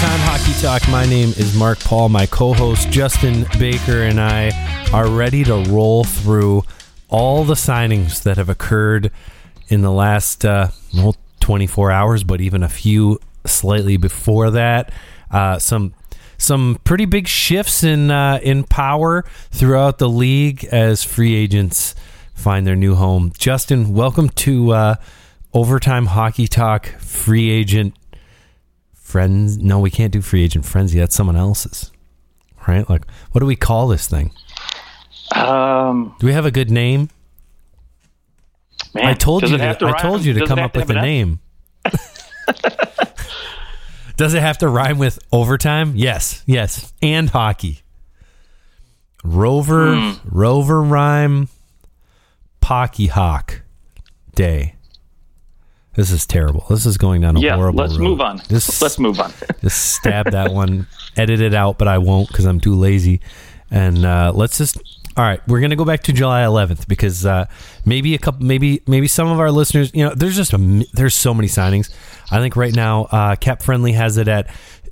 Overtime Hockey Talk. My name is Mark Paul. My co host Justin Baker and I are ready to roll through all the signings that have occurred in the last uh, well, 24 hours, but even a few slightly before that. Uh, some some pretty big shifts in uh, in power throughout the league as free agents find their new home. Justin, welcome to uh, Overtime Hockey Talk Free Agent Friends. No, we can't do Free Agent Frenzy. That's someone else's, right? Like, what do we call this thing? Um, Do we have a good name? man, I told you. have To, I told you to come up to with a name. Does it have to rhyme with overtime? Yes, yes, and hockey. Rover, Hmm. Rover rhyme, Pocky Hawk Day. This is terrible. This is going down a Yeah, horrible let's road. move on. Just, let's move on. just stab that one, edit it out, but I won't because I'm too lazy. And uh, let's just. All right, we're gonna go back to July 11th because uh, maybe a couple, maybe maybe some of our listeners, you know, there's just a there's so many signings. I think right now, uh, Cap Friendly has it at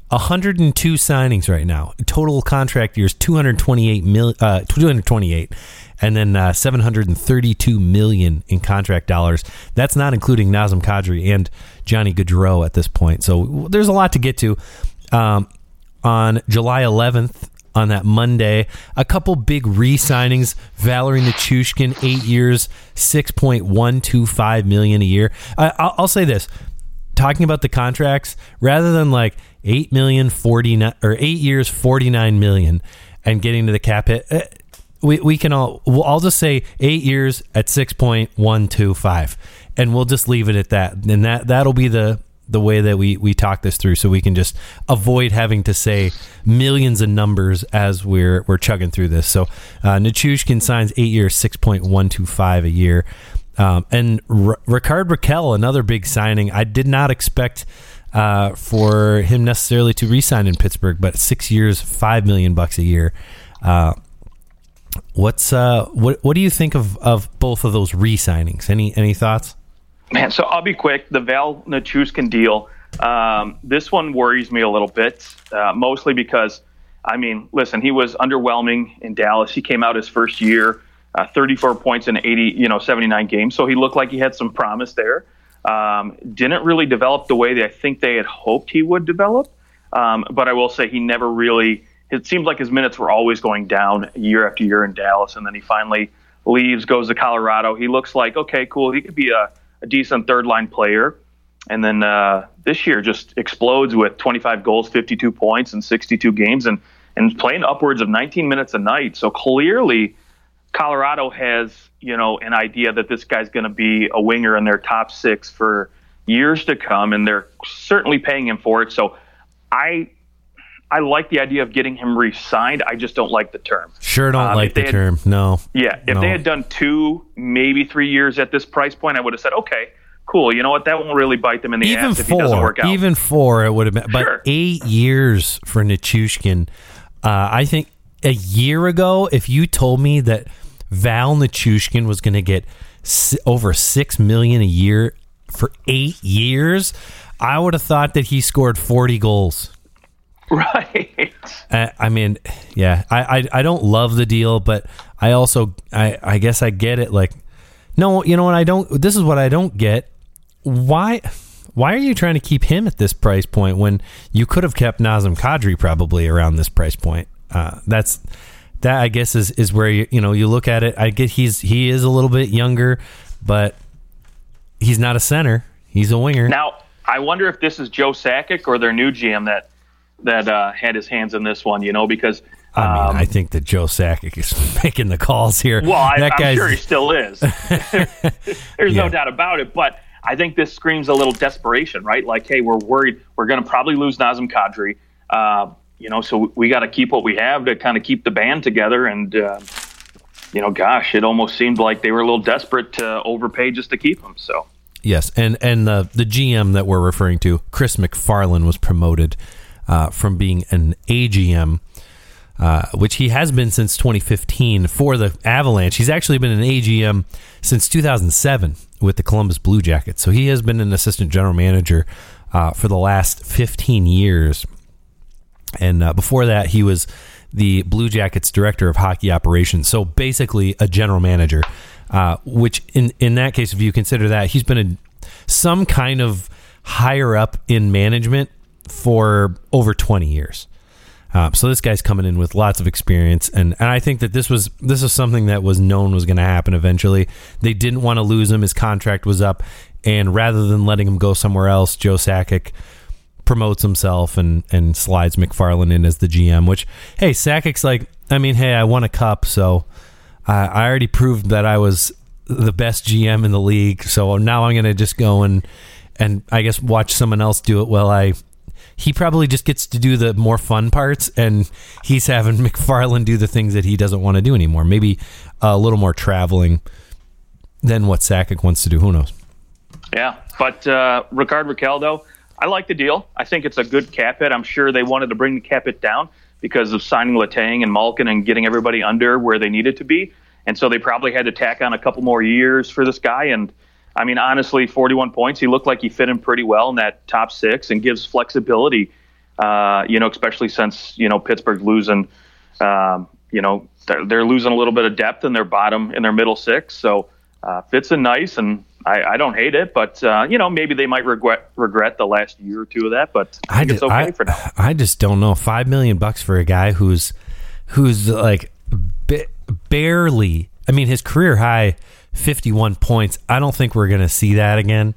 102 signings right now. Total contract years 228 mil, uh, 228, and then uh, 732 million in contract dollars. That's not including Nazem Kadri and Johnny Gaudreau at this point. So there's a lot to get to. Um, on July 11th, on that Monday, a couple big re-signings. Valeri Nichushkin, eight years, 6.125 million a year. I'll, I'll say this: talking about the contracts, rather than like eight million forty nine or eight years, 49 million, and getting to the cap hit. eh, we, we can all we'll, I'll just say eight years at six point one two five, and we'll just leave it at that. And that that'll be the the way that we we talk this through, so we can just avoid having to say millions of numbers as we're we're chugging through this. So uh, signs eight years, six point one two five a year, um, and R- Rickard Rakell, another big signing. I did not expect. Uh, for him necessarily to re-sign in Pittsburgh, but six years, five million bucks a year. Uh, What's uh what what do you think of of both of those re-signings? Any any thoughts? Man, so I'll be quick. The Val Nichushkin deal. Um, this one worries me a little bit, uh, mostly because, I mean, listen, he was underwhelming in Dallas. He came out his first year, uh, 34 points in 80, you know, 79 games. So he looked like he had some promise there. Um, didn't really develop the way that I think they had hoped he would develop. Um, but I will say he never really. It seems like his minutes were always going down year after year in Dallas, and then he finally leaves, goes to Colorado. He looks like okay, cool. He could be a, a decent third line player, and then uh, this year just explodes with 25 goals, 52 points in 62 games, and and playing upwards of 19 minutes a night. So clearly, Colorado has you know an idea that this guy's going to be a winger in their top six for years to come, and they're certainly paying him for it. So I I like the idea of getting him re-signed. I just don't like the term. Sure don't Um, like the had- term. No. Yeah, if No. they had done two, maybe three years at this price point, I would have said, okay, cool. You know what? That won't really bite them in the Even ass if he doesn't work out. even four, it would have been. But Sure. eight years for Nichushkin. Uh, I think a year ago, if you told me that Val Nichushkin was going to get s- over six million a year for eight years, I would have thought that he scored forty goals. right. I, I mean, yeah, I, I I don't love the deal, but I also I I guess I get it. Like, no, you know what? I don't. This is what I don't get. Why? Why are you trying to keep him at this price point when you could have kept Nazem Kadri probably around this price point? Uh, that's that I guess is is where you you know you look at it. I get he's he is a little bit younger, but he's not a center. He's a winger. Now, I wonder if this is Joe Sakic or their new GM that that uh, had his hands in this one. You know, because I mean, um, I think that Joe Sakic is making the calls here. Well, I, that I'm sure he still is. There's Yeah. no doubt about it. But I think this screams a little desperation, right? Like, hey, we're worried we're going to probably lose Nazem Kadri. Uh, you know, so we got to keep what we have to kind of keep the band together. And uh, you know, gosh, it almost seemed like they were a little desperate to overpay just to keep them. So Yes, and and the the GM that we're referring to, Chris MacFarland, was promoted uh, from being an AGM, uh, which he has been since 2015 for the Avalanche. He's actually been an AGM since 2007 with the Columbus Blue Jackets. So he has been an assistant general manager uh, for the last 15 years. And uh, before that, he was the Blue Jackets director of hockey operations. So basically, a general manager. Uh, which in in that case, if you consider that, he's been a, some kind of higher up in management for over twenty years. Uh, so this guy's coming in with lots of experience, and, and I think that this was this is something that was known was going to happen eventually. They didn't want to lose him; his contract was up, and rather than letting him go somewhere else, Joe Sakic promotes himself and and slides MacFarland in as the GM. Which hey, Sakic's like, I mean, hey, I won a cup, so I, I already proved that I was the best GM in the league. So now I'm going to just go and and I guess watch someone else do it while I he probably just gets to do the more fun parts, and he's having MacFarland do the things that he doesn't want to do anymore. Maybe a little more traveling than what Sakic wants to do. Who knows? Yeah, but uh, Rakell, though, I like the deal. I think it's a good cap hit. I'm sure they wanted to bring the cap hit down because of signing Letang and Malkin and getting everybody under where they needed to be. And so they probably had to tack on a couple more years for this guy. And I mean, honestly, 41 points. He looked like he fit in pretty well in that top six and gives flexibility. Uh, you know, especially since you know Pittsburgh's losing. Um, you know, they're, they're, losing a little bit of depth in their bottom in their middle six. So uh, fits in nice, and I, I don't hate it. But uh, you know, maybe they might regret regret the last year or two of that. But I, I think it's okay I, for now. I just don't know. Five million bucks for a guy who's who's like b- barely. I mean, his career high 51 points. I don't think we're going to see that again.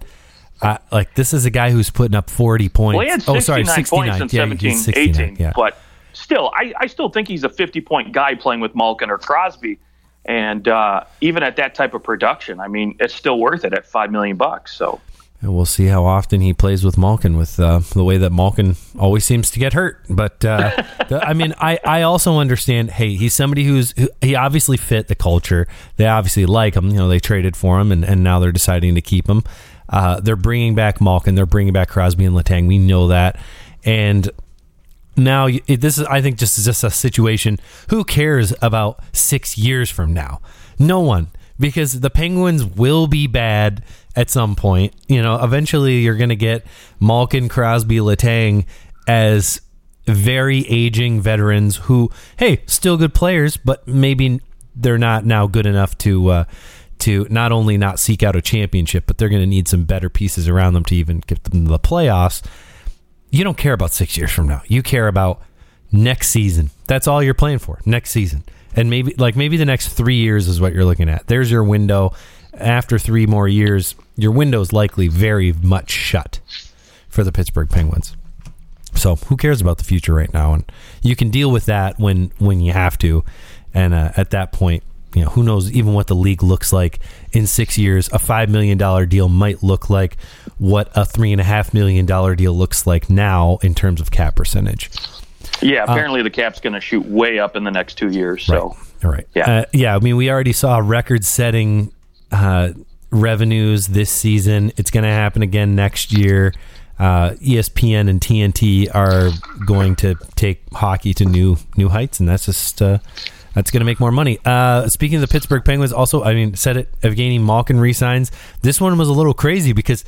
Uh, like this is a guy who's putting up 40 points. Well, he had 69 oh, sorry, 69 points in yeah, 17, 18. Yeah. But still, I, I still think he's a 50 point guy playing with Malkin or Crosby. And uh, even at that type of production, I mean, it's still worth it at five million bucks. So and we'll see how often he plays with Malkin with uh, the way that Malkin always seems to get hurt. But uh, the, I mean, I, I also understand. Hey, he's somebody who's who, he obviously fit the culture. They obviously like him. You know, they traded for him, and, and now they're deciding to keep him. Uh, they're bringing back Malkin. They're bringing back Crosby and Letang. We know that, and now this is I think just just a situation. Who cares about six years from now? No one because the Penguins will be bad at some point. You know, eventually you're going to get Malkin, Crosby, Letang as very aging veterans who, hey, still good players, but maybe they're not now good enough to uh, to not only not seek out a championship, but they're going to need some better pieces around them to even get them to the playoffs. You don't care about six years from now. You care about next season. That's all you're playing for. Next season and maybe like maybe the next three years is what you're looking at. There's your window. After three more years, your window is likely very much shut for the Pittsburgh Penguins. So who cares about the future right now? And you can deal with that when when you have to. And uh, at that point, you know who knows even what the league looks like in six years. A five million dollar deal might look like what a three and a half million dollar deal looks like now in terms of cap percentage. Yeah, uh, apparently uh, the cap's going to shoot way up in the next two years. So, right. all right, yeah, uh, yeah. I mean, we already saw record-setting uh, revenues this season. It's going to happen again next year. Uh, ESPN and TNT are going to take hockey to new new heights, and that's just uh, that's going to make more money. Uh, speaking of the Pittsburgh Penguins, also, I mean, said it. Evgeny Malkin resigns. This one was a little crazy because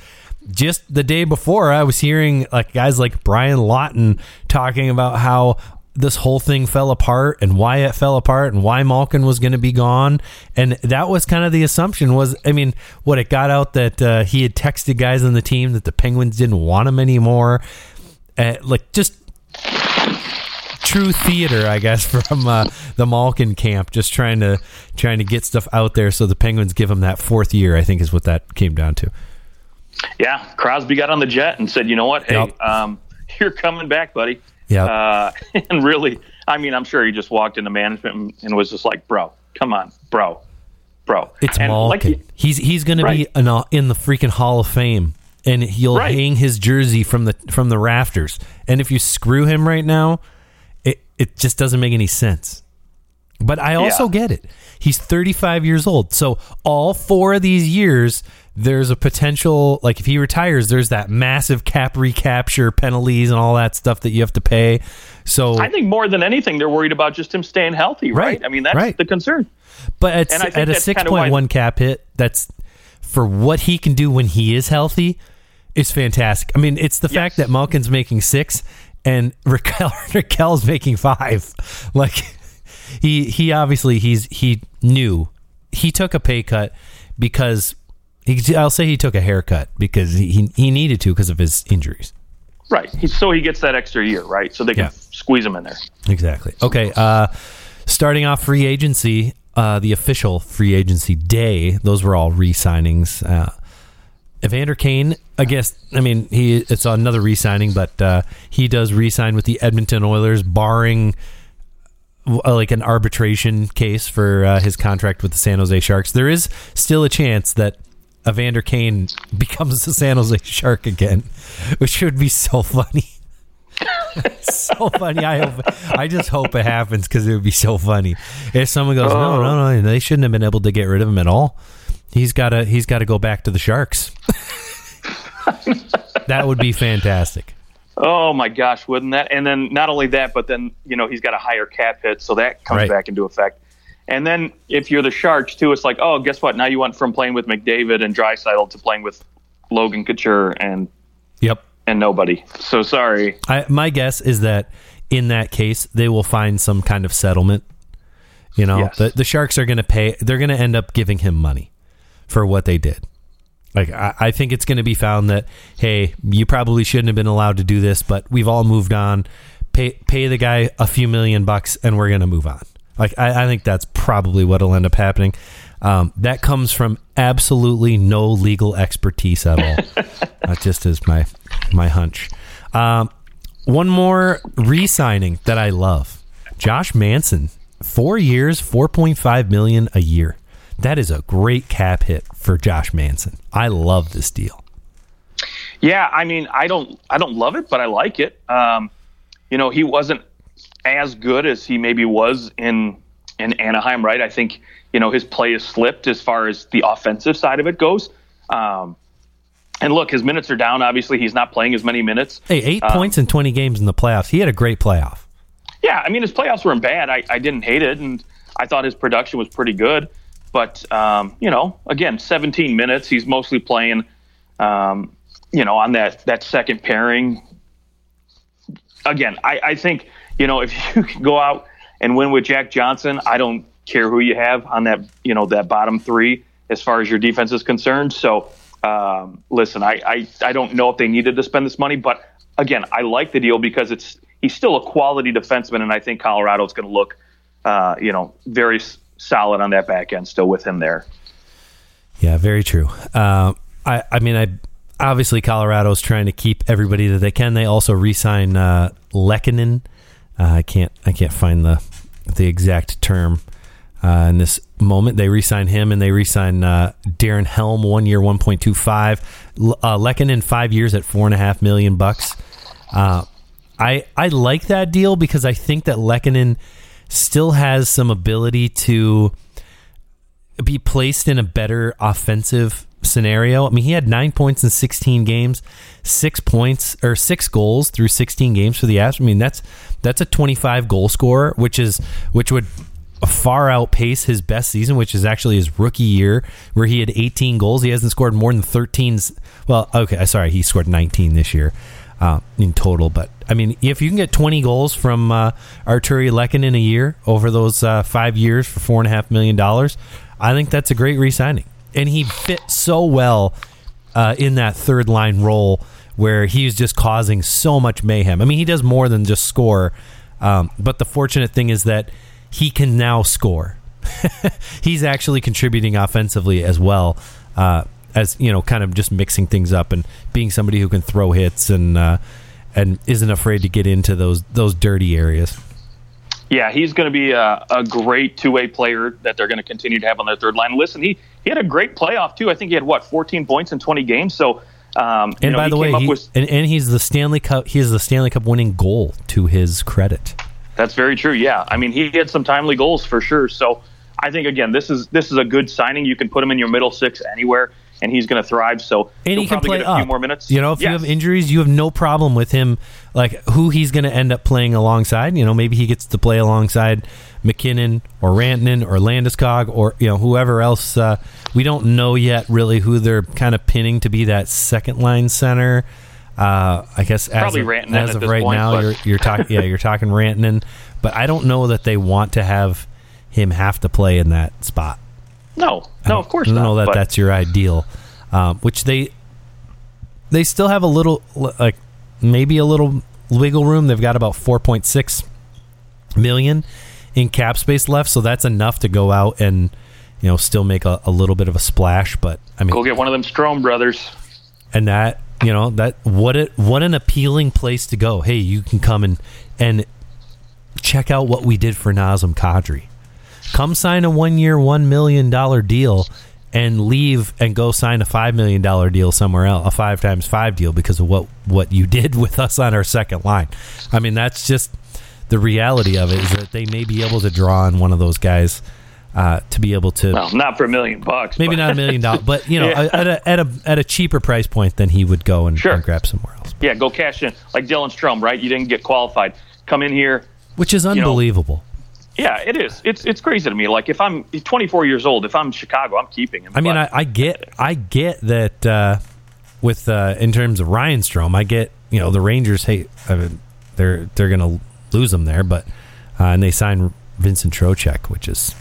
just the day before, I was hearing like guys like Brian Lawton talking about how this whole thing fell apart and why it fell apart and why Malkin was going to be gone. And that was kind of the assumption was, I mean, what it got out that uh, he had texted guys on the team that the Penguins didn't want him anymore. Uh, like just true theater, I guess, from uh, the Malkin camp, just trying to trying to get stuff out there so the Penguins give him that fourth year. I think is what that came down to. Yeah, Crosby got on the jet and said, "You know what? Hey, yep. um, you're coming back, buddy." Yeah. Uh, and really, I mean, I'm sure he just walked into management and was just like, "Bro, come on, bro, bro." It's and Malkin. Like, he's he's going right. to be in, in the freaking Hall of Fame, and he'll right. hang his jersey from the from the rafters. And if you screw him right now, it just doesn't make any sense. But I also yeah. get it. He's 35 years old. So all four of these years there's a potential like if he retires there's that massive cap recapture penalties and all that stuff that you have to pay so i think more than anything they're worried about just him staying healthy right, right? i mean that's right. the concern but at, at a 6.1 cap hit that's for what he can do when he is healthy is fantastic i mean it's the yes. fact that malkin's making six and Rakell Rakell's making five. Like he he obviously he's he knew he took a pay cut because he, I'll say he took a haircut because he he needed to because of his injuries. Right. He, so he gets that extra year, right? So they can Yeah. squeeze him in there. Exactly. Okay. Uh, starting off free agency, uh, the official free agency day. Those were all re-signings. Uh, Evander Kane, I guess. I mean, he it's another re-signing, but uh, he does re-sign with the Edmonton Oilers, barring uh, like an arbitration case for uh, his contract with the San Jose Sharks. There is still a chance that Evander Kane becomes the San Jose Shark again, which would be so funny. so funny. I hope. I just hope it happens because it would be so funny if someone goes, "No, no, no, they shouldn't have been able to get rid of him at all." He's got to. He's got to go back to the Sharks. that would be fantastic. Oh my gosh, wouldn't that? And then not only that, but then you know he's got a higher cap hit, so that comes Right. back into effect. And then if you're the Sharks too, it's like, oh, guess what? Now you went from playing with McDavid and Draisaitl to playing with Logan Couture and Yep. and nobody. So sorry. I, my guess is that in that case, they will find some kind of settlement. You know, Yes. the, the Sharks are going to pay. They're going to end up giving him money for what they did. Like I, I think it's going to be found that hey, you probably shouldn't have been allowed to do this, but we've all moved on. Pay pay the guy a few million bucks, and we're going to move on. Like I, I think that's probably what'll end up happening. Um, that comes from absolutely no legal expertise at all. that just is my my hunch. Um, one more re-signing that I love: Josh Manson, four years, four point five million a year. That is a great cap hit for Josh Manson. I love this deal. Yeah, I mean, I don't, I don't love it, but I like it. Um, you know, he wasn't as good as he maybe was in in Anaheim, right? I think you know his play has slipped as far as the offensive side of it goes. Um, and look, his minutes are down. Obviously, he's not playing as many minutes. Hey, eight Um, points in twenty games in the playoffs. He had a great playoff. Yeah, I mean his playoffs weren't bad. I, I didn't hate it, and I thought his production was pretty good. But um, you know, again, 17 minutes. He's mostly playing, um, you know, on that that second pairing. Again, I, I think you know if you go out and win with Jack Johnson, I don't care who you have on that you know that bottom three as far as your defense is concerned. So um, listen, I, I I don't know if they needed to spend this money, but again, I like the deal because it's he's still a quality defenseman, and I think Colorado's going to look, uh, you know, very solid on that back end still with him there. Yeah, very true. Uh, I, I mean, I obviously Colorado's trying to keep everybody that they can. They also re-sign uh, Lehkonen. Uh, I can't, I can't find the the exact term uh, in this moment. They re-sign him and they re-sign uh, Darren Helm, one year, one point two five. Uh, Lehkonen, five years at four and a half million bucks. Uh, I I like that deal because I think that Lehkonen still has some ability to be placed in a better offensive scenario. I mean, he had nine points in 16 games, six points or six goals through 16 games for the Avs. I mean, that's that's a 25 goal scorer, which is which would far outpace his best season, which is actually his rookie year, where he had 18 goals. He hasn't scored more than 13. Well, okay, sorry, he scored 19 this year uh, in total. But I mean, if you can get 20 goals from uh, Artturi Lehkonen in a year over those uh, five years for four and a half million dollars, I think that's a great re-signing. And he fit so well uh, in that third line role where he's just causing so much mayhem. I mean, he does more than just score. Um, but the fortunate thing is that he can now score. he's actually contributing offensively as well uh, as you know, kind of just mixing things up and being somebody who can throw hits and uh, and isn't afraid to get into those those dirty areas. Yeah, he's going to be a, a great two way player that they're going to continue to have on their third line. Listen, he he had a great playoff too. I think he had what 14 points in 20 games. So. Um, And know, by he the way, he, with- and, and he's the Stanley Cup. He is the Stanley Cup winning goal to his credit. That's very true. Yeah, I mean, he had some timely goals for sure. So I think again, this is this is a good signing. You can put him in your middle six anywhere, and he's going to thrive. So and he can play get a up. few more minutes. You know, if you have injuries, you have no problem with him. Like who he's going to end up playing alongside. You know, maybe he gets to play alongside MacKinnon or Rantanen or Landeskog or you know whoever else. Uh, we don't know yet really who they're kind of pinning to be that second line center. Uh, I guess as Probably of, Rantanen as of right point, now, you're you're talking yeah you're talking Rantanen, but I don't know that they want to have him have to play in that spot. No, no, of course I don't not. know that but- that's your ideal, um, which they they still have a little like maybe a little wiggle room. They've got about four point six million in cap space left, so that's enough to go out and you know still make a, a little bit of a splash. But I mean, Go get one of them Strome brothers. and that you know that what it what an appealing place to go. Hey, you can come and and check out what we did for Nazem Kadri. Come sign a one year, one million dollar deal, and leave and go sign a five million dollar deal somewhere else, a five times five deal because of what what you did with us on our second line. I mean, that's just the reality of it is that they may be able to draw on one of those guys uh, to be able to Well, not for a million bucks. maybe but- not a million dollars, but you know, Yeah. at a at a at a cheaper price point than he would go and, Sure. and grab somewhere else, Yeah, go cash in like Dylan Strome, right? You didn't get qualified. Come in here. which is know, unbelievable. Yeah, it is. It's it's crazy to me. Like if I'm 24 years old, if I'm Chicago, I'm keeping him. I mean, I, I get I get that uh, with uh, in terms of Ryan Strome, I get you know the Rangers. hate. I mean, they're they're gonna lose him there, but uh, and they signed Vincent Trocheck, which is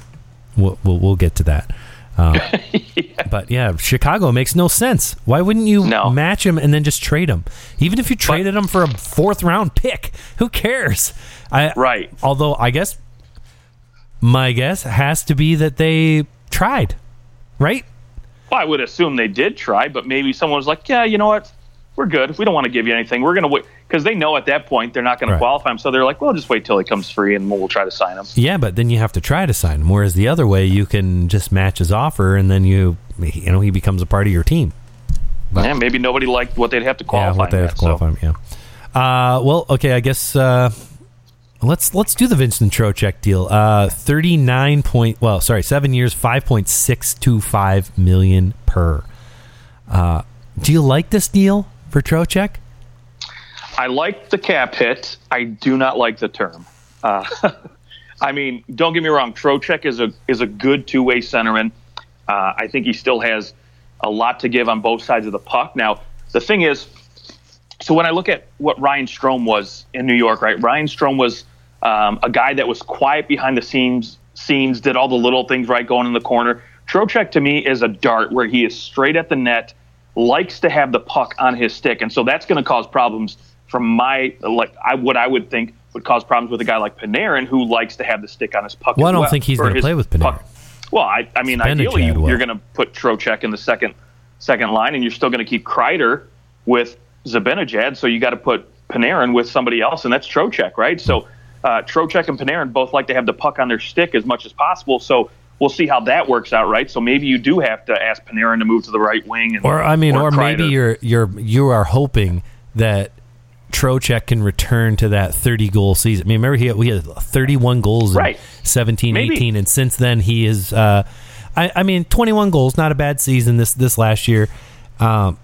we'll we'll, we'll get to that. Um, But yeah, Chicago makes no sense. Why wouldn't you No. match him and then just trade him? Even if you traded him for a fourth round pick, who cares? I, Right. Although I guess my guess has to be that they tried, right? Well, I would assume they did try, but maybe someone was like, "Yeah, you know what? We're good. We don't want to give you anything. We're going to wait because they know at that point they're not going Right. to qualify him. So they're like, "Well, just wait till he comes free, and we'll, try to sign him." Yeah, but then you have to try to sign him. Whereas the other way, you can just match his offer, and then you, you know, he becomes a part of your team. But- yeah, maybe nobody liked what they'd have to qualify. yeah, what they have to so- qualify him. Yeah. Uh, well, okay, I guess uh, let's let's do the Vincent Trocheck deal. Uh, Thirty nine point. Well, sorry, seven years, five point six two five million per. Uh, do you like this deal for Trocheck? I like the cap hit. I do not like the term. Uh, I mean, don't get me wrong. Trocheck is a is a good two way centerman. Uh, I think he still has a lot to give on both sides of the puck. Now, the thing is, so when I look at what Ryan Strome was in New York, right? Ryan Strome was um, a guy that was quiet behind the scenes, scenes, did all the little things right, going in the corner. Trocheck to me is a dart where he is straight at the net, likes to have the puck on his stick, and so that's going to cause problems. From my like, I what I would think would cause problems with a guy like Panarin who likes to have the stick on his puck. Well, I don't think he's gonna play with Panarin. puck. Well, I, I mean, ideally, you, you're going to put Trocheck in the second second line, and you're still going to keep Kreider with Zibanejad. So you got to put Panarin with somebody else, and that's Trocheck, right? So uh, Trocheck and Panarin both like to have the puck on their stick as much as possible. So we'll see how that works out, right? So maybe you do have to ask Panarin to move to the right wing, and, Or I mean, or, maybe you're you're you are hoping that Trocheck can return to that 30 goal season. I mean, remember he had, we had 31 goals Right. in 17, Maybe. 18, and since then he is. Uh, I, I mean, 21 goals, not a bad season this this last year. Um,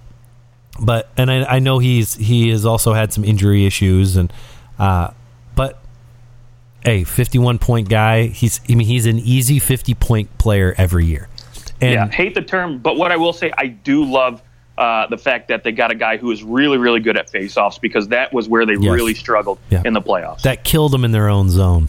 but and I, I know he's he has also had some injury issues and uh, a 51 point guy. He's I mean he's an easy 50 point player every year. And yeah, hate the term, but what I will say, I do love uh, the fact that they got a guy who is really, really good at faceoffs because that was where they Yes. really struggled Yeah. in the playoffs. that killed them in their own zone.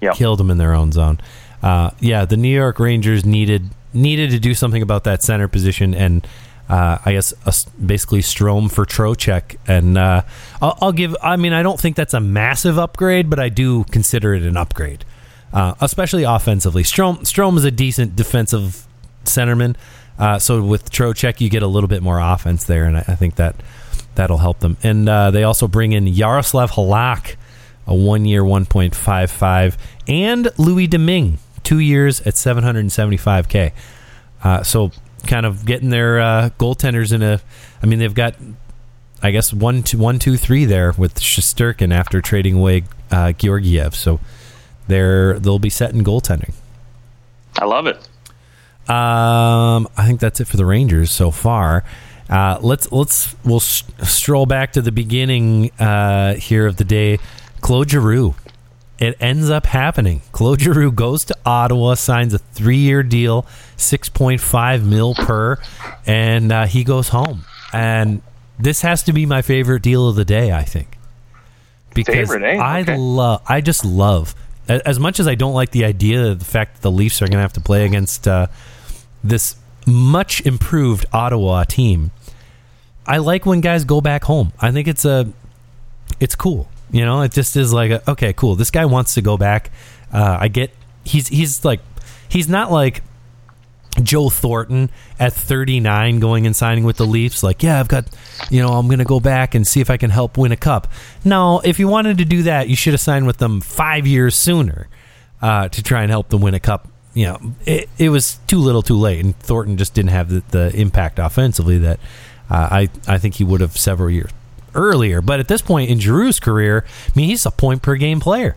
yeah. killed them in their own zone. Uh, yeah, the New York Rangers needed needed to do something about that center position, and uh, I guess basically Strome for Trocheck. And uh, I'll, I'll give. I mean, I don't think that's a massive upgrade, but I do consider it an upgrade, uh, especially offensively. Strome Strome is a decent defensive centerman, uh, so with Trocheck you get a little bit more offense there, and I, I think that that'll help them. And uh, they also bring in Yaroslav Halak a one year 1.55 and louis domingue two years at 775k uh, so kind of getting their uh, goaltenders in a i mean they've got i guess one two one two three there with Shesterkin after trading away uh, georgiev so they're they'll be set in goaltending I love it. um, I think that's it for the Rangers so far. Uh, let's let's we'll stroll back to the beginning uh, here of the day. Claude Giroux. It ends up happening. Claude Giroux goes to Ottawa, signs a three-year deal, six point five mil per, and uh, he goes home. And this has to be my favorite deal of the day. I think because Favorite, eh? I Okay. love, I just love as much as I don't like the idea of the fact that the Leafs are going to have to play against uh, this much improved Ottawa team. I like when guys go back home. I think it's a, it's cool. You know, it just is like, a, okay, cool. This guy wants to go back. Uh, I get he's he's like he's not like Joe Thornton at 39 going and signing with the Leafs. Like, yeah, I've got, you know, I'm going to go back and see if I can help win a cup. No, if you wanted to do that, you should have signed with them five years sooner uh, to try and help them win a cup. You know, it, it was too little too late, and Thornton just didn't have the, the impact offensively that uh, I, I think he would have several years earlier. But at this point in Giroux's career, I mean, he's a point per game player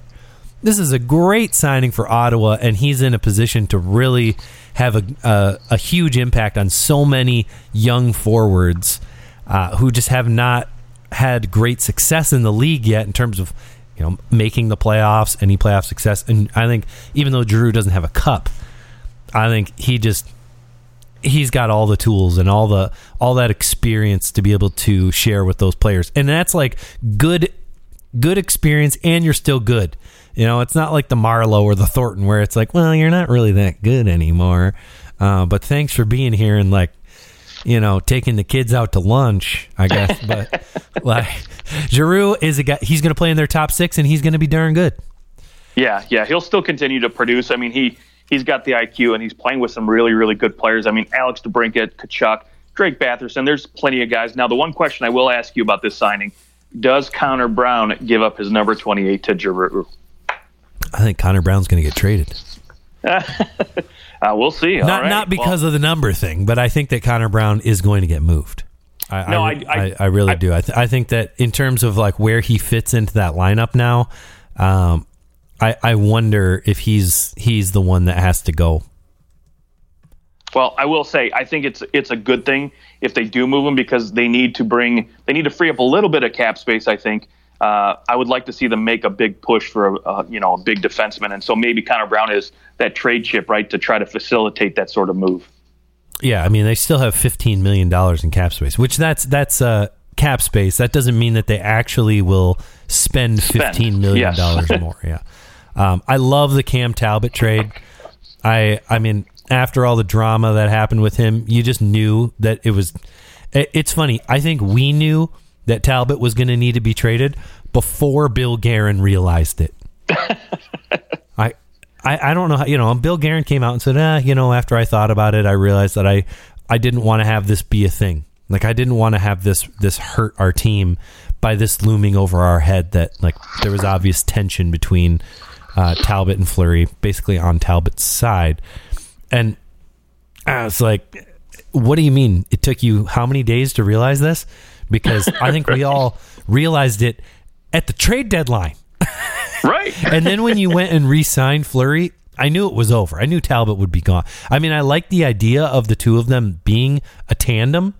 this is a great signing for Ottawa, and he's in a position to really have a a, a huge impact on so many young forwards uh, who just have not had great success in the league yet in terms of you know making the playoffs, any playoff success. And I think even though Giroux doesn't have a cup, I think he just he's got all the tools and all the all that experience to be able to share with those players. And that's like good good experience and you're still good. You know it's not like the Marleau or the thornton where it's like well you're not really that good anymore. Uh, but thanks for being here and like you know taking the kids out to lunch i guess. But like Giroux is a guy he's going to play in their top six and he's going to be darn good. Yeah, yeah, he'll still continue to produce. I mean, he he's got the IQ and he's playing with some really really good players. I mean, Alex DeBrincat, Tkachuk, Drake Batherson. There's plenty of guys. Now, the one question I will ask you about this signing: Does Connor Brown give up his number 28 to Giroux? i think connor brown's going to get traded Uh, we'll see. Not right. not because Well, of the number thing, but I think that Connor Brown is going to get moved. I, No, I, I- I- really do. I, th- I think that in terms of like where he fits into that lineup now, um, I, I wonder if he's he's the one that has to go. Well, I will say I think it's it's a good thing if they do move him because they need to bring they need to free up a little bit of cap space. I think uh, I would like to see them make a big push for a, a you know a big defenseman, and so maybe Connor Brown is that trade chip right to try to facilitate that sort of move. Yeah, I mean they still have fifteen million dollars in cap space, which that's that's uh, cap space. That doesn't mean that they actually will spend Spend, fifteen million dollars yes. more. Yeah, um, I love the Cam Talbot trade. I I mean after all the drama that happened with him, you just knew that it was. it- It's funny. I think we knew that Talbot was going to need to be traded before Bill Guerin realized it. I, I I don't know how you know. Bill Guerin came out and said, ah, you know, after I thought about it, I realized that I I didn't want to have this be a thing. Like I didn't want to have this this hurt our team by this looming over our head. That like there was obvious tension between uh, Talbot and Fleury, basically on Talbot's side, and I was like, what do you mean? It took you how many days to realize this? Because I think we all realized it at the trade deadline. Right. And then when you went and re-signed Fleury, I knew it was over. I knew Talbot would be gone. I mean, I like the idea of the two of them being a tandem,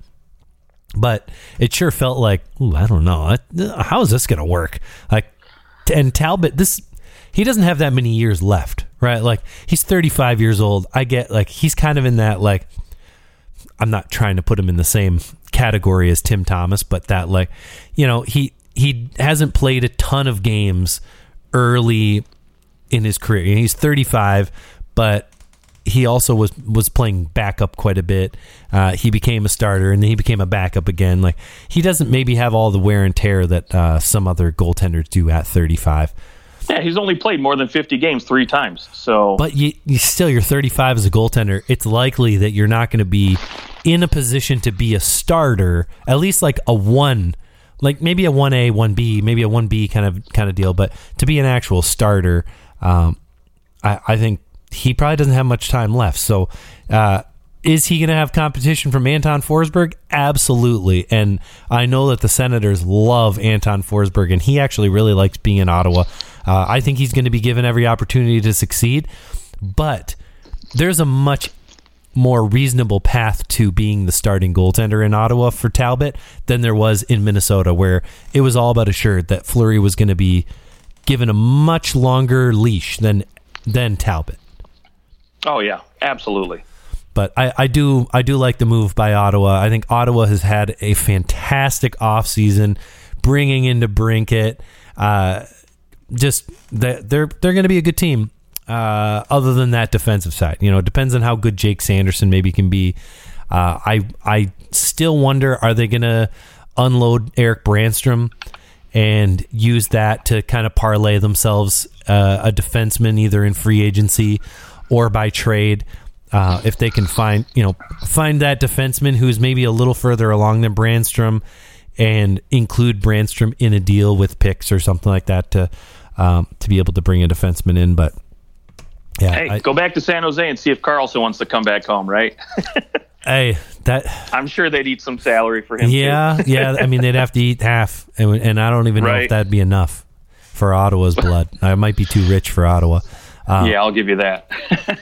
but it sure felt like, ooh, I don't know, how is this going to work? Like, and Talbot, this he doesn't have that many years left, right? Like he's 35 years old. I get like he's kind of in that like I'm not trying to put him in the same category as Tim Thomas, but that like, you know, he he hasn't played a ton of games early in his career. He's 35, but he also was was playing backup quite a bit. Uh, he became a starter, and then he became a backup again. Like he doesn't maybe have all the wear and tear that uh, some other goaltenders do at 35. Yeah, he's only played more than 50 games three times. So But you, you still, you're 35 as a goaltender. It's likely that you're not going to be in a position to be a starter, at least like a one, like maybe a one A, one B, maybe a one B kind of kind of deal. But to be an actual starter, um, I, I think he probably doesn't have much time left. So, uh, is he going to have competition from Anton Forsberg? Absolutely. And I know that the Senators love Anton Forsberg, and he actually really likes being in Ottawa. Uh, I think he's going to be given every opportunity to succeed, but there's a much more reasonable path to being the starting goaltender in Ottawa for Talbot than there was in Minnesota, where it was all but assured that Fleury was going to be given a much longer leash than than Talbot. Oh yeah, absolutely. But I, I do I do like the move by Ottawa. I think Ottawa has had a fantastic offseason, bringing in DeBrincat. Uh, just they're they're, they're going to be a good team. Uh, other than that defensive side, you know, it depends on how good Jake Sanderson maybe can be. Uh, I I still wonder are they going to unload Erik Brannstrom and use that to kind of parlay themselves uh, a defenseman either in free agency or by trade. Uh, if they can find you know find that defenseman who's maybe a little further along than Brannstrom and include Brannstrom in a deal with picks or something like that to um, to be able to bring a defenseman in, but. Yeah, hey, I, go back to San Jose and see if Karlsson wants to come back home, right? hey, that I'm sure they'd eat some salary for him. Yeah, yeah. I mean, they'd have to eat half, and, and I don't even right. know if that'd be enough for Ottawa's blood. I might be too rich for Ottawa. Uh, yeah, I'll give you that.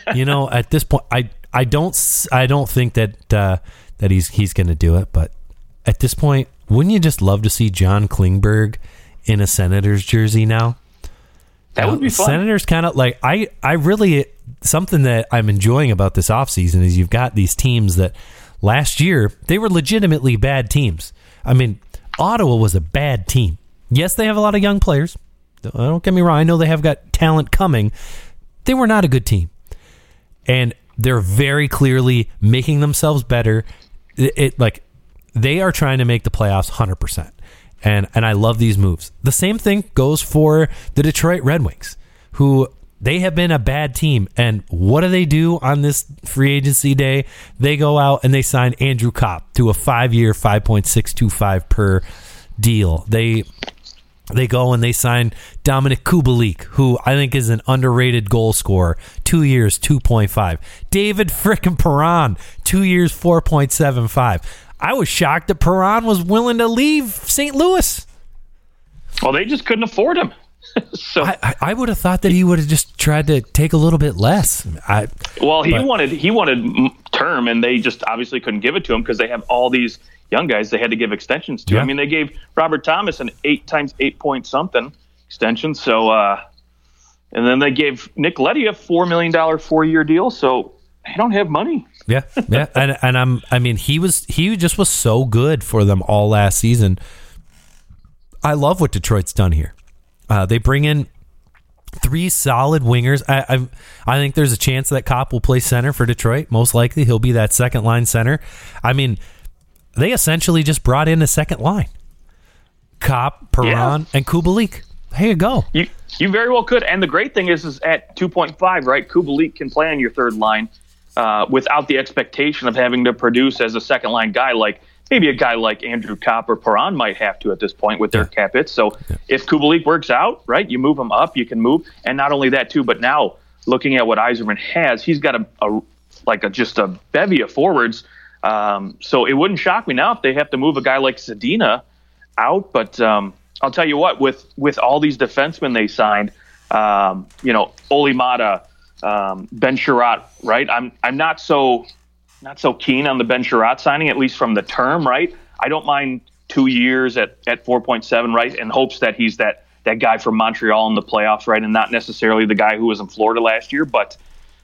you know, at this point, I I don't I don't think that uh, that he's he's going to do it, but at this point, wouldn't you just love to see John Klingberg in a Senators jersey now? That would be fun. Senators kind of like I I really something that I'm enjoying about this offseason is you've got these teams that last year they were legitimately bad teams. I mean, Ottawa was a bad team. Yes, they have a lot of young players. Don't get me wrong. I know they have got talent coming. They were not a good team. And they're very clearly making themselves better. It, it like they are trying to make the playoffs 100% and and I love these moves. The same thing goes for the Detroit Red Wings, who they have been a bad team. And what do they do on this free agency day? They go out and they sign Andrew Copp to a five two five per deal. They they go and they sign Dominik Kubalik, who I think is an underrated goal scorer. Two years, 2.5. David frickin' Perron, two years, 4.75. I was shocked that Perron was willing to leave St. Louis. Well, they just couldn't afford him. so I, I, would have thought that he would have just tried to take a little bit less. I, well, he but, wanted he wanted term, and they just obviously couldn't give it to him because they have all these young guys they had to give extensions to. Yeah. I mean, they gave Robert Thomas an eight times eight point something extension. So, uh, and then they gave Nick Leddy a four million dollar four year deal. So they don't have money. Yeah, yeah, and and I'm I mean he was he just was so good for them all last season. I love what Detroit's done here. Uh, they bring in three solid wingers. I, I, I think there's a chance that Copp will play center for Detroit. Most likely, he'll be that second line center. I mean, they essentially just brought in a second line. Copp, Perron, yeah. and Kubalik. Here you go. You you very well could. And the great thing is, is at 2.5, right? Kubalik can play on your third line uh, without the expectation of having to produce as a second line guy like maybe a guy like Andrew Copp or Perron might have to at this point with their yeah. cap hits. So yeah. if Kubalik works out, right, you move him up, you can move, and not only that too, but now looking at what Yzerman has, he's got a, a like a just a bevy of forwards. Um, so it wouldn't shock me now if they have to move a guy like Zadina out. But um, I'll tell you what, with with all these defensemen they signed, um, you know, Olli Maatta, um, Ben Chiarot, right? I'm I'm not so not so keen on the Ben Chiarot signing, at least from the term, right? I don't mind two years at, at 4.7, right, in hopes that he's that that guy from Montreal in the playoffs, right, and not necessarily the guy who was in Florida last year. But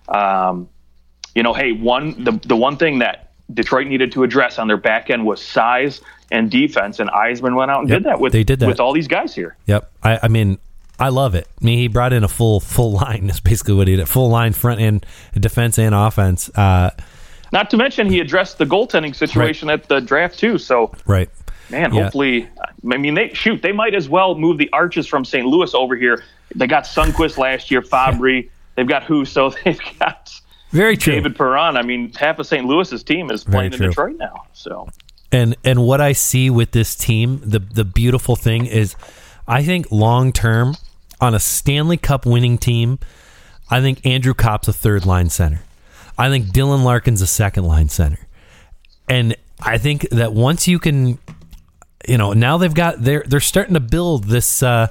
um, you know, hey, one the the one thing that Detroit needed to address on their back end was size and defense, and Yzerman went out and yep, did that with they did that. with all these guys here. Yep, I, I mean, I love it. I mean, he brought in a full full line. That's basically what he did. Full line, front end, defense and offense. Uh, Not to mention, he addressed the goaltending situation right. at the draft too. So right, man. Yeah. Hopefully, I mean, they shoot. They might as well move the Arches from St. Louis over here. They got Sundqvist last year, Fabbri. They've got who? So they've got very true. David Perron. I mean, half of St. Louis's team is playing in Detroit now. So and and what I see with this team, the the beautiful thing is, I think long term on a Stanley Cup winning team, I think Andrew Copp's a third line center. I think Dylan Larkin's a second line center. And I think that once you can you know, now they've got they're they're starting to build this uh,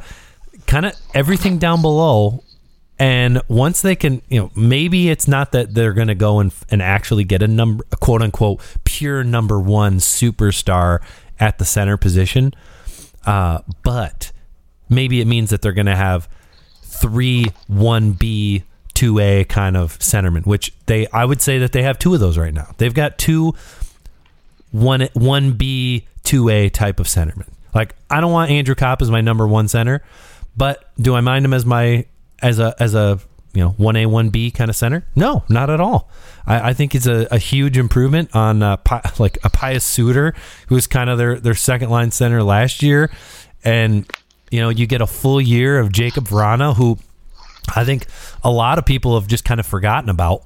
kind of everything down below and once they can, you know, maybe it's not that they're going to go and, and actually get a number, a quote unquote, pure number one superstar at the center position. Uh, but maybe it means that they're going to have three 1B, two A kind of centerman, which they I would say that they have two of those right now. They've got two one one B two A type of centerman. Like I don't want Andrew Copp as my number one center, but do I mind him as my as a as a you know one A one B kind of center? No, not at all. I, I think it's a, a, huge improvement on uh, Pi, like a Pius Suter, who was kind of their their second line center last year, and you know you get a full year of Jakub Vrana, who I think a lot of people have just kind of forgotten about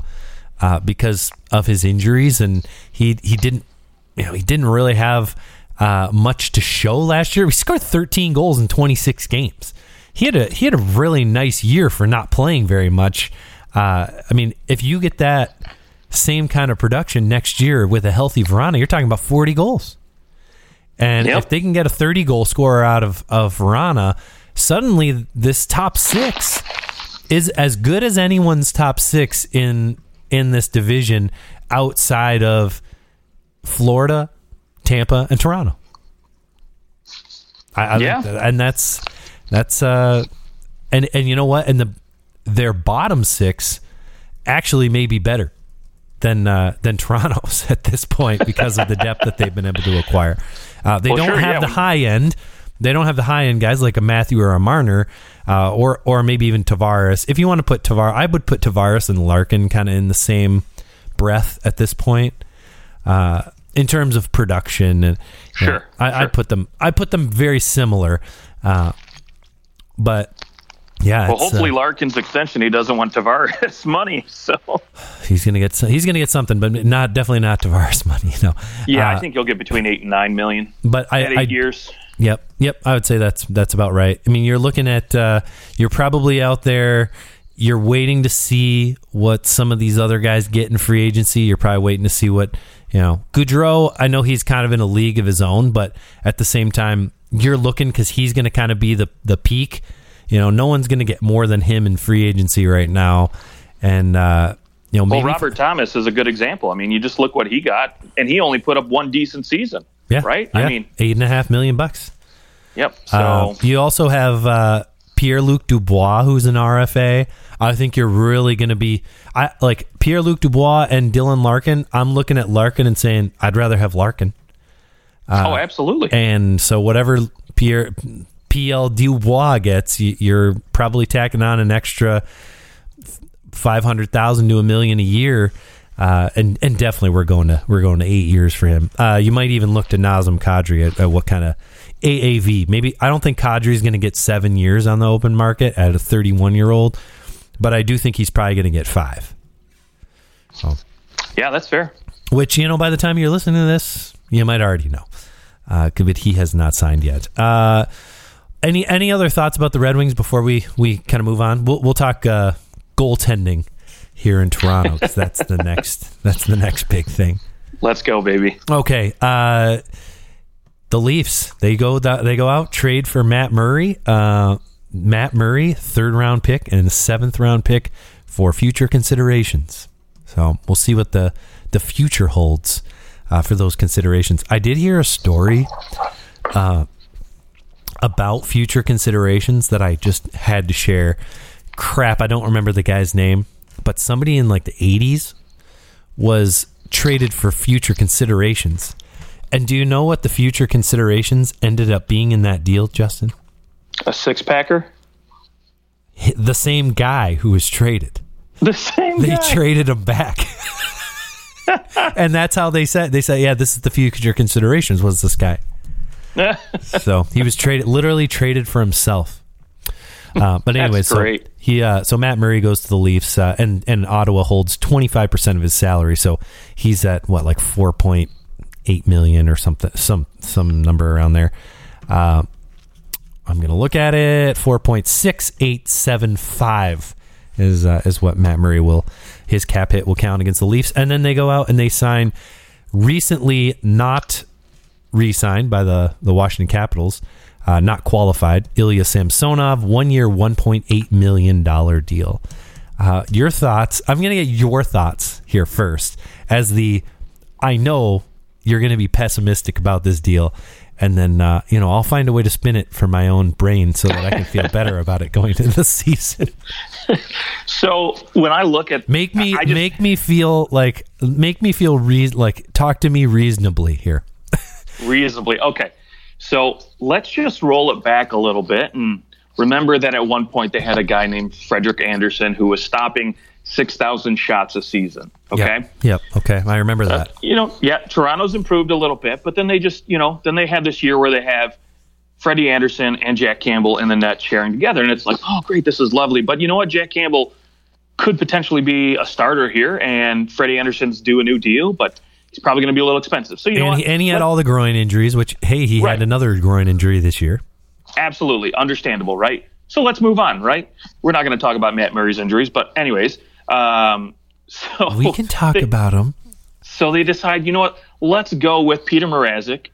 uh, because of his injuries, and he he didn't you know he didn't really have uh, much to show last year. He scored 13 goals in 26 games. He had a he had a really nice year for not playing very much. Uh, I mean, if you get that same kind of production next year with a healthy Vrana, you're talking about 40 goals. And yep. if they can get a 30 goal scorer out of of Vrana, suddenly this top six is as good as anyone's top six in in this division outside of Florida, Tampa, and Toronto. I, I yeah, that, and that's that's uh, and and you know what? And the their bottom six actually may be better than uh, than Toronto's at this point because of the depth that they've been able to acquire. Uh, they well, don't sure, have yeah. the high end. They don't have the high end guys like a Matthew or a Marner, uh, or or maybe even Tavares. If you want to put Tavares, I would put Tavares and Larkin kind of in the same breath at this point. Uh, in terms of production. And sure, know, I, sure. I put them I put them very similar, uh, but yeah. Well, hopefully uh, Larkin's extension. He doesn't want Tavares money, so he's gonna get he's gonna get something, but not definitely not Tavares money. No. Yeah, uh, I think he'll get between eight and nine million. But I, eight I, years. Yep, yep. I would say that's that's about right. I mean, you're looking at uh, you're probably out there. You're waiting to see what some of these other guys get in free agency. You're probably waiting to see what you know, Gaudreau, I know he's kind of in a league of his own, but at the same time, you're looking because he's going to kind of be the the peak. You know, no one's going to get more than him in free agency right now, and uh, you know, well, Robert Thomas is a good example. I mean, you just look what he got, and he only put up one decent season. Yeah, right. Yeah. I mean, eight and a half million bucks. Yep. So uh, you also have uh, Pierre Luc Dubois, who's an RFA. I think you're really going to be I like Pierre Luc Dubois and Dylan Larkin. I'm looking at Larkin and saying I'd rather have Larkin. Uh, oh, absolutely. And so whatever Pierre PL Dubois gets, you're probably tacking on an extra five hundred thousand to a million a year. Uh, and and definitely we're going to we're going to eight years for him. Uh, you might even look to Nazem Kadri at, at what kind of AAV. Maybe I don't think Kadri is going to get seven years on the open market at a 31 year old but I do think he's probably going to get five. So, yeah, that's fair. Which you know, by the time you're listening to this, you might already know, uh, but he has not signed yet. Uh, any any other thoughts about the Red Wings before we we kind of move on? We'll we'll talk uh, goaltending here in Toronto because that's the next that's the next big thing. Let's go, baby. Okay. Uh, the Leafs they go they go out trade for Matt Murray. Uh, Matt Murray, third round pick, and seventh round pick for future considerations. So we'll see what the the future holds uh, for those considerations. I did hear a story uh, about future considerations that I just had to share. Crap, I don't remember the guy's name, but somebody in like the 80s was traded for future considerations. And do you know what the future considerations ended up being in that deal, Justin? A six packer? The same guy who was traded. The same They guy. traded him back. and that's how they said they said, yeah, this is the future considerations was this guy. so he was traded literally traded for himself. Uh, but anyway, so he uh, so Matt Murray goes to the Leafs, uh, and and Ottawa holds twenty five percent of his salary, so he's at what like four point eight million or something, some some number around there. Uh, I'm going to look at it. 4.6875 is uh, is what Matt Murray will his cap hit will count against the Leafs, and then they go out and they sign recently not re-signed by the the Washington Capitals, uh, not qualified. Ilya Samsonov, one year, 1.8 million dollar deal. Uh, your thoughts? I'm going to get your thoughts here first, as the I know you're going to be pessimistic about this deal, and then uh, you know I'll find a way to spin it for my own brain so that I can feel better about it going into the season. So when I look at Make me just, make me feel like make me feel rea- like talk to me reasonably here. reasonably okay. So let's just roll it back a little bit and remember that at one point they had a guy named Frederik Andersen who was stopping six thousand shots a season. Okay. Yep. yep. Okay. I remember uh, that. you know, yeah, Toronto's improved a little bit, but then they just, you know, then they had this year where they have Freddie Andersen and Jack Campbell in the net sharing together, and it's like, oh, great, this is lovely. But you know what, Jack Campbell could potentially be a starter here, and Freddie Andersen's due a new deal, but he's probably going to be a little expensive. So you know and, what? he, and he had all the groin injuries, which hey, he Right. had another groin injury this year. absolutely understandable, right? So let's move on, right? We're not going to talk about Matt Murray's injuries, but anyways, um, so We can talk they- about him. So they decide, you know what? Let's go with Peter Mrazek